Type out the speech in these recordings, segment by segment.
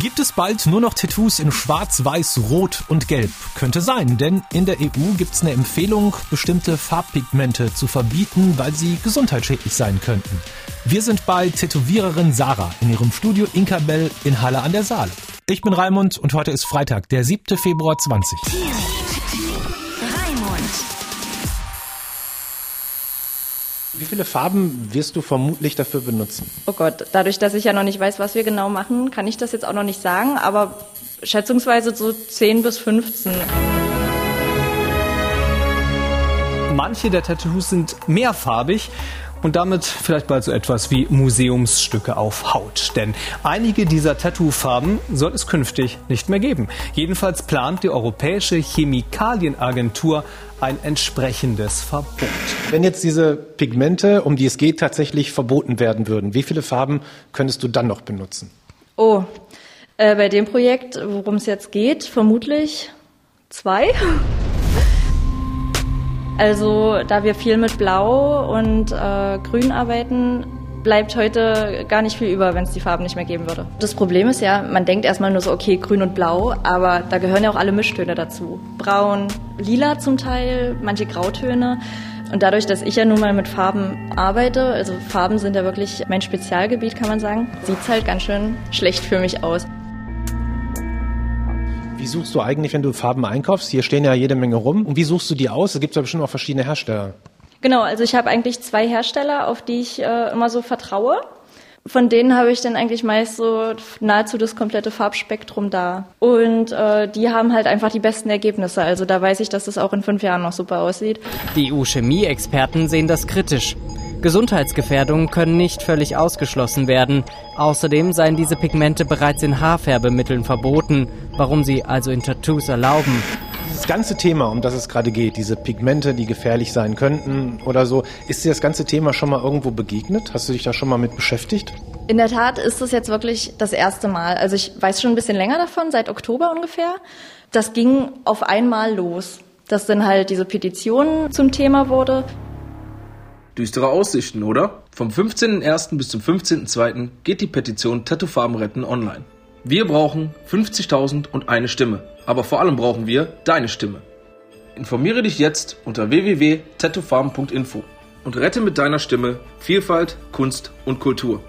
Gibt es bald nur noch Tattoos in Schwarz, Weiß, Rot und Gelb? Könnte sein, denn in der EU gibt es eine Empfehlung, bestimmte Farbpigmente zu verbieten, weil sie gesundheitsschädlich sein könnten. Wir sind bei Tätowiererin Sarah in ihrem Studio Inkabel in Halle an der Saale. Ich bin Raimund und heute ist Freitag, der 7. Februar 20. Wie viele Farben wirst du vermutlich dafür benutzen? Oh Gott, dadurch, dass ich ja noch nicht weiß, was wir genau machen, kann ich das jetzt auch noch nicht sagen, aber schätzungsweise so 10 bis 15. Manche der Tattoos sind mehrfarbig und damit vielleicht bald so etwas wie Museumsstücke auf Haut. Denn einige dieser Tattoo-Farben soll es künftig nicht mehr geben. Jedenfalls plant die Europäische Chemikalienagentur ein entsprechendes Verbot. Wenn jetzt diese Pigmente, um die es geht, tatsächlich verboten werden würden, wie viele Farben könntest du dann noch benutzen? Oh, äh, bei dem Projekt, worum es jetzt geht, vermutlich zwei. Also da wir viel mit Blau und äh, Grün arbeiten, bleibt heute gar nicht viel über, wenn es die Farben nicht mehr geben würde. Das Problem ist ja, man denkt erstmal nur so, okay, grün und blau, aber da gehören ja auch alle Mischtöne dazu. Braun, lila zum Teil, manche Grautöne. Und dadurch, dass ich ja nun mal mit Farben arbeite, also Farben sind ja wirklich mein Spezialgebiet, kann man sagen, sieht es halt ganz schön schlecht für mich aus. Wie suchst du eigentlich, wenn du Farben einkaufst? Hier stehen ja jede Menge rum. Und wie suchst du die aus? Es gibt ja bestimmt auch verschiedene Hersteller. Genau, also ich habe eigentlich zwei Hersteller, auf die ich äh, immer so vertraue. Von denen habe ich dann eigentlich meist so nahezu das komplette Farbspektrum da. Und äh, die haben halt einfach die besten Ergebnisse. Also da weiß ich, dass das auch in fünf Jahren noch super aussieht. Die EU-Chemie-Experten sehen das kritisch. Gesundheitsgefährdungen können nicht völlig ausgeschlossen werden. Außerdem seien diese Pigmente bereits in Haarfärbemitteln verboten, warum sie also in Tattoos erlauben. Das ganze Thema, um das es gerade geht, diese Pigmente, die gefährlich sein könnten oder so, ist dir das ganze Thema schon mal irgendwo begegnet? Hast du dich da schon mal mit beschäftigt? In der Tat ist es jetzt wirklich das erste Mal. Also ich weiß schon ein bisschen länger davon, seit Oktober ungefähr. Das ging auf einmal los, dass dann halt diese Petition zum Thema wurde. Düstere Aussichten, oder? Vom 15.01. bis zum 15.02. geht die Petition Tattoofarben retten online. Wir brauchen 50.000 und eine Stimme. Aber vor allem brauchen wir deine Stimme. Informiere dich jetzt unter www.tattoofarben.info und rette mit deiner Stimme Vielfalt, Kunst und Kultur.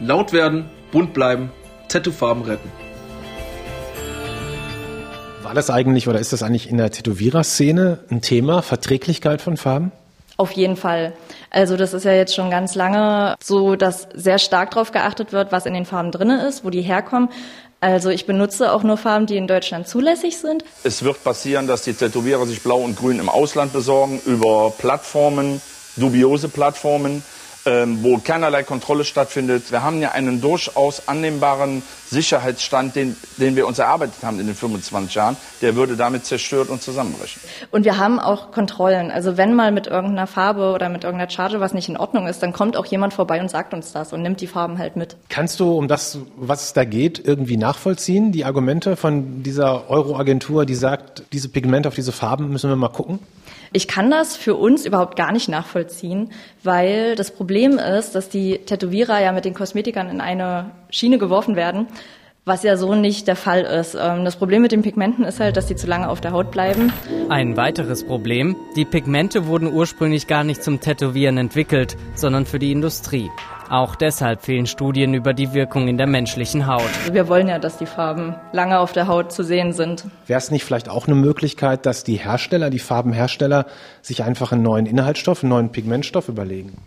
Laut werden, bunt bleiben, Tattoofarben retten. War das eigentlich oder ist das eigentlich in der Tätowiererszene ein Thema, Verträglichkeit von Farben? Auf jeden Fall. Also das ist ja jetzt schon ganz lange so, dass sehr stark darauf geachtet wird, was in den Farben drinne ist, wo die herkommen. Also ich benutze auch nur Farben, die in Deutschland zulässig sind. Es wird passieren, dass die Tätowierer sich Blau und Grün im Ausland besorgen über Plattformen, dubiose Plattformen wo keinerlei Kontrolle stattfindet. Wir haben ja einen durchaus annehmbaren Sicherheitsstand, den, den wir uns erarbeitet haben in den 25 Jahren. Der würde damit zerstört und zusammenbrechen. Und wir haben auch Kontrollen. Also wenn mal mit irgendeiner Farbe oder mit irgendeiner Charge was nicht in Ordnung ist, dann kommt auch jemand vorbei und sagt uns das und nimmt die Farben halt mit. Kannst du, um das, was es da geht, irgendwie nachvollziehen, die Argumente von dieser Euro-Agentur, die sagt, diese Pigmente auf diese Farben müssen wir mal gucken? Ich kann das für uns überhaupt gar nicht nachvollziehen, weil das Problem ist, dass die Tätowierer ja mit den Kosmetikern in eine Schiene geworfen werden, was ja so nicht der Fall ist. Ähm, das Problem mit den Pigmenten ist halt, dass die zu lange auf der Haut bleiben. Ein weiteres Problem, die Pigmente wurden ursprünglich gar nicht zum Tätowieren entwickelt, sondern für die Industrie. Auch deshalb fehlen Studien über die Wirkung in der menschlichen Haut. Wir wollen ja, dass die Farben lange auf der Haut zu sehen sind. Wäre es nicht vielleicht auch eine Möglichkeit, dass die Hersteller, die Farbenhersteller, sich einfach einen neuen Inhaltsstoff, einen neuen Pigmentstoff überlegen?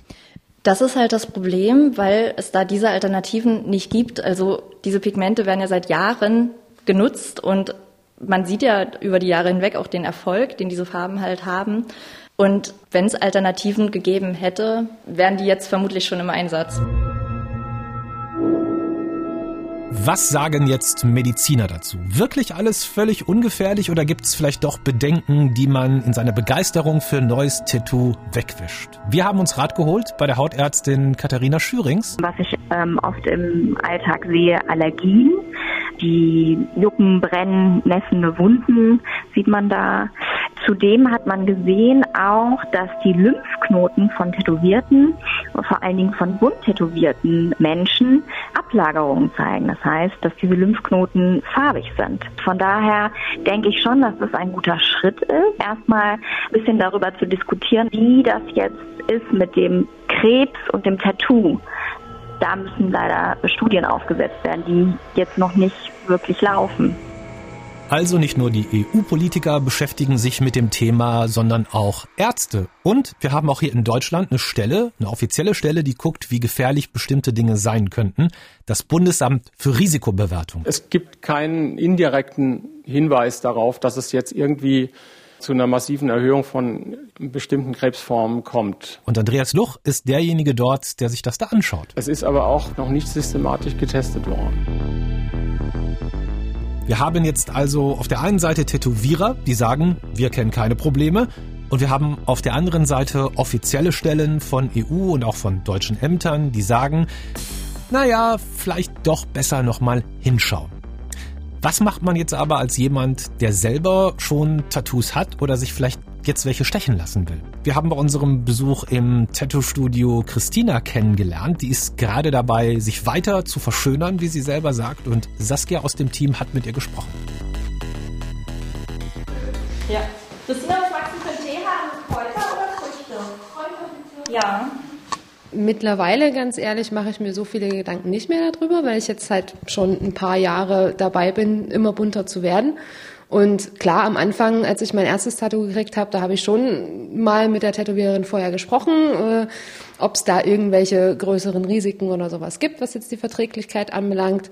Das ist halt das Problem, weil es da diese Alternativen nicht gibt. Also diese Pigmente werden ja seit Jahren genutzt und man sieht ja über die Jahre hinweg auch den Erfolg, den diese Farben halt haben. Und wenn es Alternativen gegeben hätte, wären die jetzt vermutlich schon im Einsatz. Was sagen jetzt Mediziner dazu? Wirklich alles völlig ungefährlich oder gibt es vielleicht doch Bedenken, die man in seiner Begeisterung für neues Tattoo wegwischt? Wir haben uns Rat geholt bei der Hautärztin Katharina Schürings. Was ich ähm, oft im Alltag sehe, Allergien, die Jucken, Brennen, nässende Wunden sieht man da Zudem hat man gesehen auch, dass die Lymphknoten von Tätowierten, vor allen Dingen von bunt tätowierten Menschen, Ablagerungen zeigen. Das heißt, dass diese Lymphknoten farbig sind. Von daher denke ich schon, dass das ein guter Schritt ist, erstmal ein bisschen darüber zu diskutieren, wie das jetzt ist mit dem Krebs und dem Tattoo. Da müssen leider Studien aufgesetzt werden, die jetzt noch nicht wirklich laufen. Also nicht nur die EU-Politiker beschäftigen sich mit dem Thema, sondern auch Ärzte. Und wir haben auch hier in Deutschland eine Stelle, eine offizielle Stelle, die guckt, wie gefährlich bestimmte Dinge sein könnten. Das Bundesamt für Risikobewertung. Es gibt keinen indirekten Hinweis darauf, dass es jetzt irgendwie zu einer massiven Erhöhung von bestimmten Krebsformen kommt. Und Andreas Luch ist derjenige dort, der sich das da anschaut. Es ist aber auch noch nicht systematisch getestet worden. Wir haben jetzt also auf der einen Seite Tätowierer, die sagen, wir kennen keine Probleme. Und wir haben auf der anderen Seite offizielle Stellen von EU und auch von deutschen Ämtern, die sagen, naja, vielleicht doch besser nochmal hinschauen. Was macht man jetzt aber als jemand, der selber schon Tattoos hat oder sich vielleicht jetzt welche stechen lassen will. Wir haben bei unserem Besuch im Tattoo-Studio Christina kennengelernt. Die ist gerade dabei, sich weiter zu verschönern, wie sie selber sagt. Und Saskia aus dem Team hat mit ihr gesprochen. Ja. Christina, was magst du für einen Tee haben? Kräuter oder Früchte? Kräuter, Ja. Mittlerweile, ganz ehrlich, mache ich mir so viele Gedanken nicht mehr darüber, weil ich jetzt halt schon ein paar Jahre dabei bin, immer bunter zu werden. Und klar, am Anfang, als ich mein erstes Tattoo gekriegt habe, da habe ich schon mal mit der Tätowiererin vorher gesprochen, äh, ob es da irgendwelche größeren Risiken oder sowas gibt, was jetzt die Verträglichkeit anbelangt.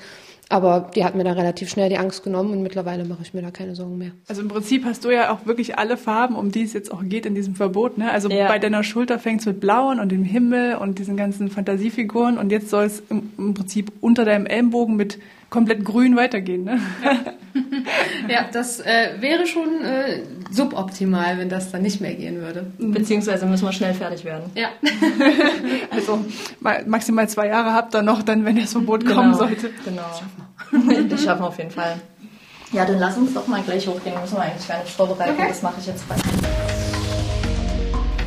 Aber die hat mir da relativ schnell die Angst genommen und mittlerweile mache ich mir da keine Sorgen mehr. Also im Prinzip hast du ja auch wirklich alle Farben, um die es jetzt auch geht in diesem Verbot. Ne? Also ja. bei deiner Schulter fängt es mit Blauen und dem Himmel und diesen ganzen Fantasiefiguren und jetzt soll es im, im Prinzip unter deinem Ellenbogen mit komplett grün weitergehen. Ne? Ja, ja das äh, wäre schon äh, suboptimal, wenn das dann nicht mehr gehen würde. Beziehungsweise müssen wir schnell fertig werden. Ja. also maximal zwei Jahre habt ihr noch, dann wenn das Verbot genau. kommen sollte. Genau. Das schaffen wir auf jeden Fall. Ja, dann lass uns doch mal gleich hochgehen. Müssen wir eigentlich gar nicht vorbereiten. Okay. Das mache ich jetzt weiter.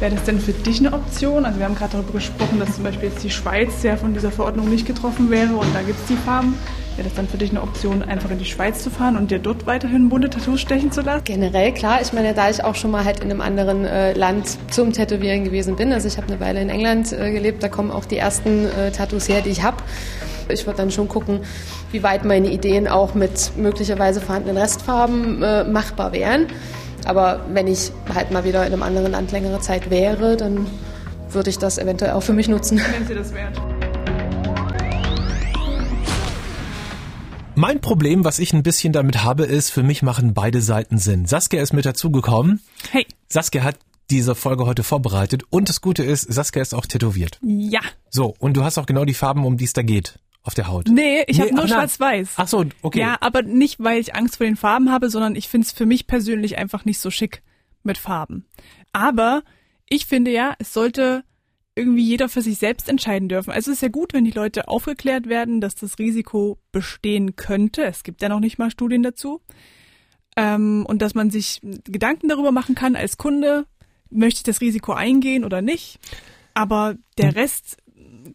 Wäre das denn für dich eine Option? Also wir haben gerade darüber gesprochen, dass zum Beispiel jetzt die Schweiz ja von dieser Verordnung nicht getroffen wäre und da gibt es die Farben. Wäre das dann für dich eine Option, einfach in die Schweiz zu fahren und dir dort weiterhin bunte Tattoos stechen zu lassen? Generell, klar. Ich meine, da ich auch schon mal halt in einem anderen äh, Land zum Tätowieren gewesen bin, also ich habe eine Weile in England äh, gelebt, da kommen auch die ersten äh, Tattoos her, die ich habe. Ich würde dann schon gucken, wie weit meine Ideen auch mit möglicherweise vorhandenen Restfarben äh, machbar wären. Aber wenn ich halt mal wieder in einem anderen Land längere Zeit wäre, dann würde ich das eventuell auch für mich nutzen. Wenn Sie das wert. Mein Problem, was ich ein bisschen damit habe, ist, für mich machen beide Seiten Sinn. Saskia ist mit dazugekommen. Hey. Saskia hat diese Folge heute vorbereitet und das Gute ist, Saskia ist auch tätowiert. Ja. So, und du hast auch genau die Farben, um die es da geht auf der Haut. Nee, ich nee, habe nur schwarz-weiß. Ach so, okay. Ja, aber nicht, weil ich Angst vor den Farben habe, sondern ich finde es für mich persönlich einfach nicht so schick mit Farben. Aber ich finde ja, es sollte irgendwie jeder für sich selbst entscheiden dürfen. Also es ist ja gut, wenn die Leute aufgeklärt werden, dass das Risiko bestehen könnte. Es gibt ja noch nicht mal Studien dazu. Ähm, und dass man sich Gedanken darüber machen kann als Kunde, möchte ich das Risiko eingehen oder nicht. Aber der hm. Rest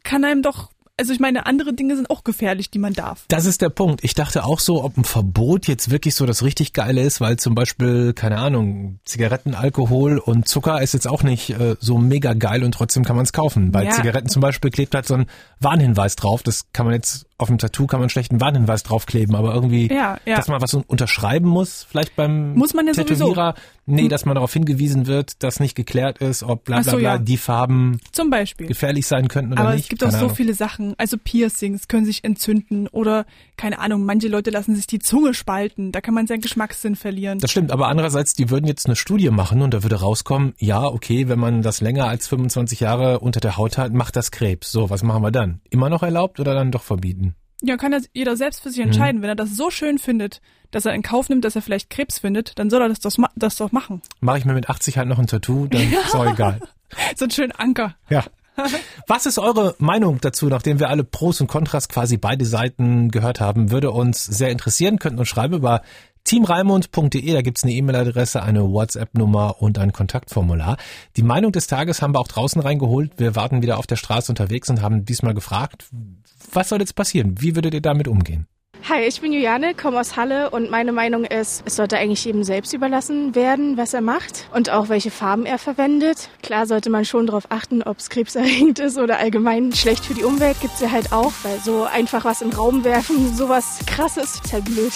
kann einem doch also ich meine, andere Dinge sind auch gefährlich, die man darf. Das ist der Punkt. Ich dachte auch so, ob ein Verbot jetzt wirklich so das richtig Geile ist, weil zum Beispiel, keine Ahnung, Zigaretten, Alkohol und Zucker ist jetzt auch nicht äh, so mega geil und trotzdem kann man es kaufen. Bei ja. Zigaretten zum Beispiel klebt halt so ein Warnhinweis drauf. Das kann man jetzt auf dem Tattoo kann man schlecht einen Warnhinweis draufkleben, aber irgendwie, ja, ja. dass man was unterschreiben muss, vielleicht beim muss man ja Tätowierer, sowieso. nee, hm. dass man darauf hingewiesen wird, dass nicht geklärt ist, ob bla bla so, bla ja. die Farben zum Beispiel gefährlich sein könnten oder aber nicht. Aber es gibt auch so viele Sachen, also Piercings können sich entzünden oder keine Ahnung, manche Leute lassen sich die Zunge spalten, da kann man seinen Geschmackssinn verlieren. Das stimmt, aber andererseits, die würden jetzt eine Studie machen und da würde rauskommen, ja, okay, wenn man das länger als 25 Jahre unter der Haut hat, macht das Krebs. So, was machen wir dann? Immer noch erlaubt oder dann doch verbieten? Ja, kann das jeder selbst für sich entscheiden. Mhm. Wenn er das so schön findet, dass er in Kauf nimmt, dass er vielleicht Krebs findet, dann soll er das, das, das doch machen. Mache ich mir mit 80 halt noch ein Tattoo, dann ja. ist auch egal. so ein schönen Anker. Ja. Was ist eure Meinung dazu, nachdem wir alle Pros und Kontras quasi beide Seiten gehört haben? Würde uns sehr interessieren, könnten uns schreiben über Teamraimund.de, da gibt's eine E-Mail-Adresse, eine WhatsApp-Nummer und ein Kontaktformular. Die Meinung des Tages haben wir auch draußen reingeholt. Wir warten wieder auf der Straße unterwegs und haben diesmal gefragt, was soll jetzt passieren? Wie würdet ihr damit umgehen? Hi, ich bin Juliane, komme aus Halle und meine Meinung ist, es sollte eigentlich jedem selbst überlassen werden, was er macht und auch welche Farben er verwendet. Klar sollte man schon darauf achten, ob es krebserregend ist oder allgemein schlecht für die Umwelt, gibt es ja halt auch, weil so einfach was im Raum werfen, sowas krasses, ist halt blöd.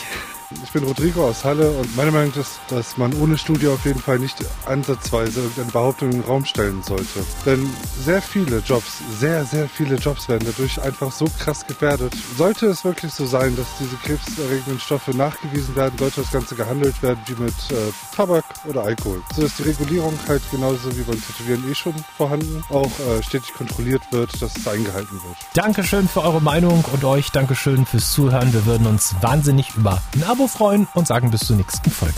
Ich bin Rodrigo aus Halle und meine Meinung ist, dass man ohne Studie auf jeden Fall nicht ansatzweise irgendeine Behauptung in den Raum stellen sollte. Denn sehr viele Jobs, sehr, sehr viele Jobs werden dadurch einfach so krass gefährdet. Sollte es wirklich so sein, dass diese krebserregenden Stoffe nachgewiesen werden, sollte das Ganze gehandelt werden wie mit äh, Tabak oder Alkohol. So ist die Regulierung halt genauso wie beim Tätowieren eh schon vorhanden, auch äh, stetig kontrolliert wird, dass es eingehalten wird. Dankeschön für eure Meinung und euch Dankeschön fürs Zuhören. Wir würden uns wahnsinnig über ein Abo freuen und sagen bis zur nächsten Folge.